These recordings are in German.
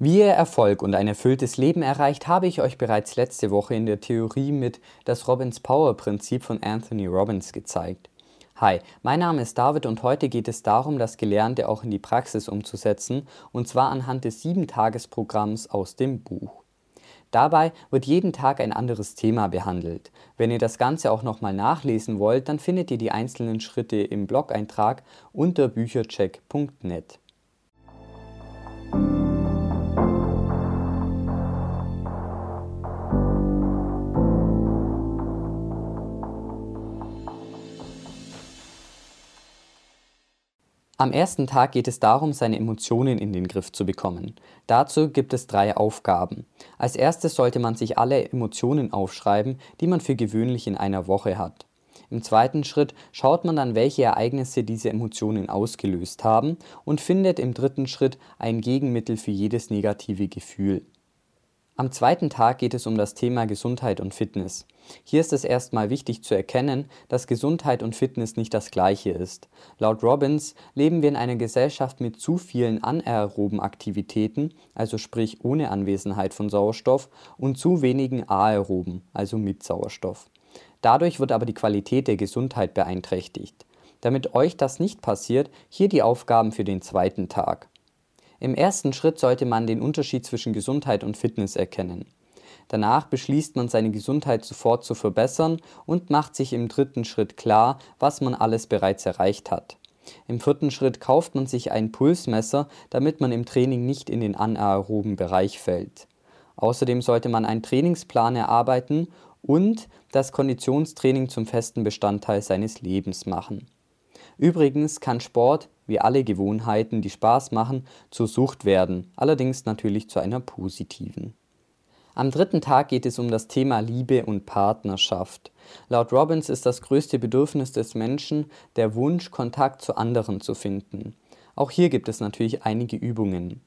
Wie ihr Erfolg und ein erfülltes Leben erreicht, habe ich euch bereits letzte Woche in der Theorie mit das Robbins Power Prinzip von Anthony Robbins gezeigt. Hi, mein Name ist David und heute geht es darum, das Gelernte auch in die Praxis umzusetzen, und zwar anhand des 7-Tages-Programms aus dem Buch. Dabei wird jeden Tag ein anderes Thema behandelt. Wenn ihr das Ganze auch nochmal nachlesen wollt, dann findet ihr die einzelnen Schritte im Blog-Eintrag unter büchercheck.net. Am ersten Tag geht es darum, seine Emotionen in den Griff zu bekommen. Dazu gibt es drei Aufgaben. Als erstes sollte man sich alle Emotionen aufschreiben, die man für gewöhnlich in einer Woche hat. Im zweiten Schritt schaut man dann, welche Ereignisse diese Emotionen ausgelöst haben und findet im dritten Schritt ein Gegenmittel für jedes negative Gefühl. Am zweiten Tag geht es um das Thema Gesundheit und Fitness. Hier ist es erstmal wichtig zu erkennen, dass Gesundheit und Fitness nicht das gleiche ist. Laut Robbins leben wir in einer Gesellschaft mit zu vielen anaeroben Aktivitäten, also sprich ohne Anwesenheit von Sauerstoff, und zu wenigen aeroben, also mit Sauerstoff. Dadurch wird aber die Qualität der Gesundheit beeinträchtigt. Damit euch das nicht passiert, hier die Aufgaben für den zweiten Tag. Im ersten Schritt sollte man den Unterschied zwischen Gesundheit und Fitness erkennen. Danach beschließt man seine Gesundheit sofort zu verbessern und macht sich im dritten Schritt klar, was man alles bereits erreicht hat. Im vierten Schritt kauft man sich ein Pulsmesser, damit man im Training nicht in den anaeroben Bereich fällt. Außerdem sollte man einen Trainingsplan erarbeiten und das Konditionstraining zum festen Bestandteil seines Lebens machen. Übrigens kann Sport, wie alle Gewohnheiten, die Spaß machen, zur Sucht werden, allerdings natürlich zu einer positiven. Am dritten Tag geht es um das Thema Liebe und Partnerschaft. Laut Robbins ist das größte Bedürfnis des Menschen der Wunsch, Kontakt zu anderen zu finden. Auch hier gibt es natürlich einige Übungen.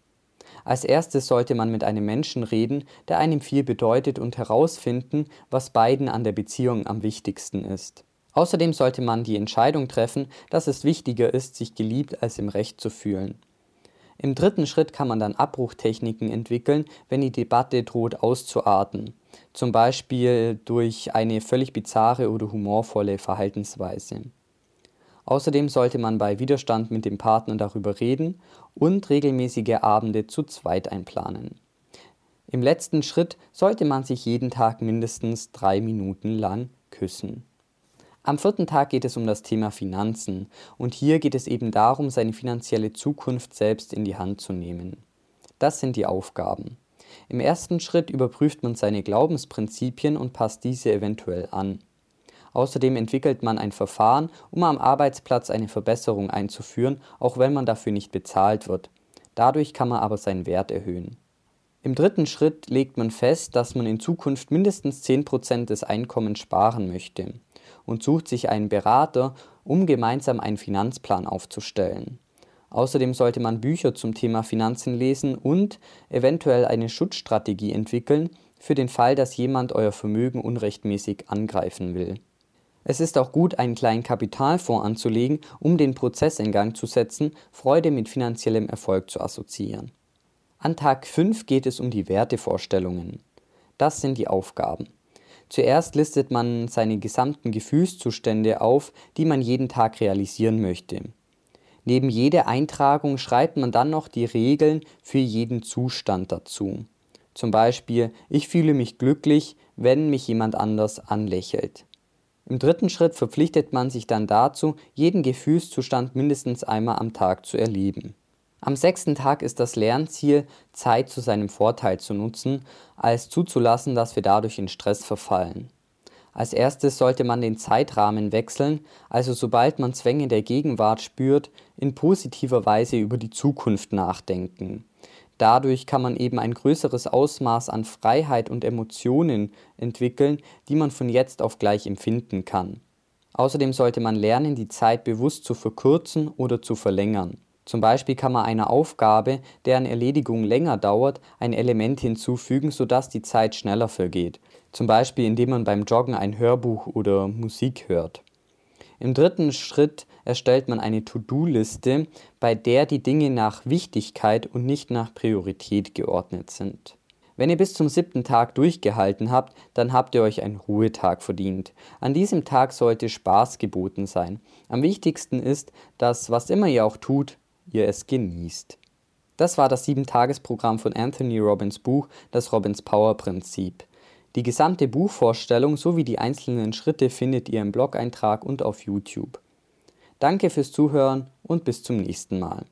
Als erstes sollte man mit einem Menschen reden, der einem viel bedeutet und herausfinden, was beiden an der Beziehung am wichtigsten ist. Außerdem sollte man die Entscheidung treffen, dass es wichtiger ist, sich geliebt als im Recht zu fühlen. Im dritten Schritt kann man dann Abbruchtechniken entwickeln, wenn die Debatte droht auszuarten, zum Beispiel durch eine völlig bizarre oder humorvolle Verhaltensweise. Außerdem sollte man bei Widerstand mit dem Partner darüber reden und regelmäßige Abende zu zweit einplanen. Im letzten Schritt sollte man sich jeden Tag mindestens drei Minuten lang küssen. Am vierten Tag geht es um das Thema Finanzen und hier geht es eben darum, seine finanzielle Zukunft selbst in die Hand zu nehmen. Das sind die Aufgaben. Im ersten Schritt überprüft man seine Glaubensprinzipien und passt diese eventuell an. Außerdem entwickelt man ein Verfahren, um am Arbeitsplatz eine Verbesserung einzuführen, auch wenn man dafür nicht bezahlt wird. Dadurch kann man aber seinen Wert erhöhen. Im dritten Schritt legt man fest, dass man in Zukunft mindestens 10% des Einkommens sparen möchte und sucht sich einen Berater, um gemeinsam einen Finanzplan aufzustellen. Außerdem sollte man Bücher zum Thema Finanzen lesen und eventuell eine Schutzstrategie entwickeln, für den Fall, dass jemand euer Vermögen unrechtmäßig angreifen will. Es ist auch gut, einen kleinen Kapitalfonds anzulegen, um den Prozess in Gang zu setzen, Freude mit finanziellem Erfolg zu assoziieren. An Tag 5 geht es um die Wertevorstellungen. Das sind die Aufgaben. Zuerst listet man seine gesamten Gefühlszustände auf, die man jeden Tag realisieren möchte. Neben jeder Eintragung schreibt man dann noch die Regeln für jeden Zustand dazu. Zum Beispiel, ich fühle mich glücklich, wenn mich jemand anders anlächelt. Im dritten Schritt verpflichtet man sich dann dazu, jeden Gefühlszustand mindestens einmal am Tag zu erleben. Am sechsten Tag ist das Lernziel, Zeit zu seinem Vorteil zu nutzen, als zuzulassen, dass wir dadurch in Stress verfallen. Als erstes sollte man den Zeitrahmen wechseln, also sobald man Zwänge der Gegenwart spürt, in positiver Weise über die Zukunft nachdenken. Dadurch kann man eben ein größeres Ausmaß an Freiheit und Emotionen entwickeln, die man von jetzt auf gleich empfinden kann. Außerdem sollte man lernen, die Zeit bewusst zu verkürzen oder zu verlängern. Zum Beispiel kann man einer Aufgabe, deren Erledigung länger dauert, ein Element hinzufügen, sodass die Zeit schneller vergeht. Zum Beispiel indem man beim Joggen ein Hörbuch oder Musik hört. Im dritten Schritt erstellt man eine To-Do-Liste, bei der die Dinge nach Wichtigkeit und nicht nach Priorität geordnet sind. Wenn ihr bis zum siebten Tag durchgehalten habt, dann habt ihr euch einen Ruhetag verdient. An diesem Tag sollte Spaß geboten sein. Am wichtigsten ist, dass was immer ihr auch tut, ihr es genießt. Das war das 7-Tages-Programm von Anthony Robbins Buch Das Robbins Power Prinzip. Die gesamte Buchvorstellung sowie die einzelnen Schritte findet ihr im Blog-Eintrag und auf YouTube. Danke fürs Zuhören und bis zum nächsten Mal.